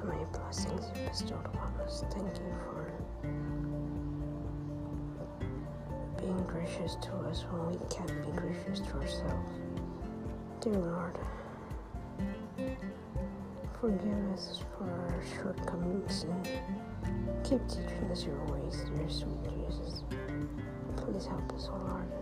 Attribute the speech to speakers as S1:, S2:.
S1: so many blessings you bestowed upon us. Thank you for being gracious to us when we can't be gracious to ourselves. Dear Lord, forgive us for our shortcomings and keep teaching us your ways, dear sweet Jesus. Please help us, O Lord.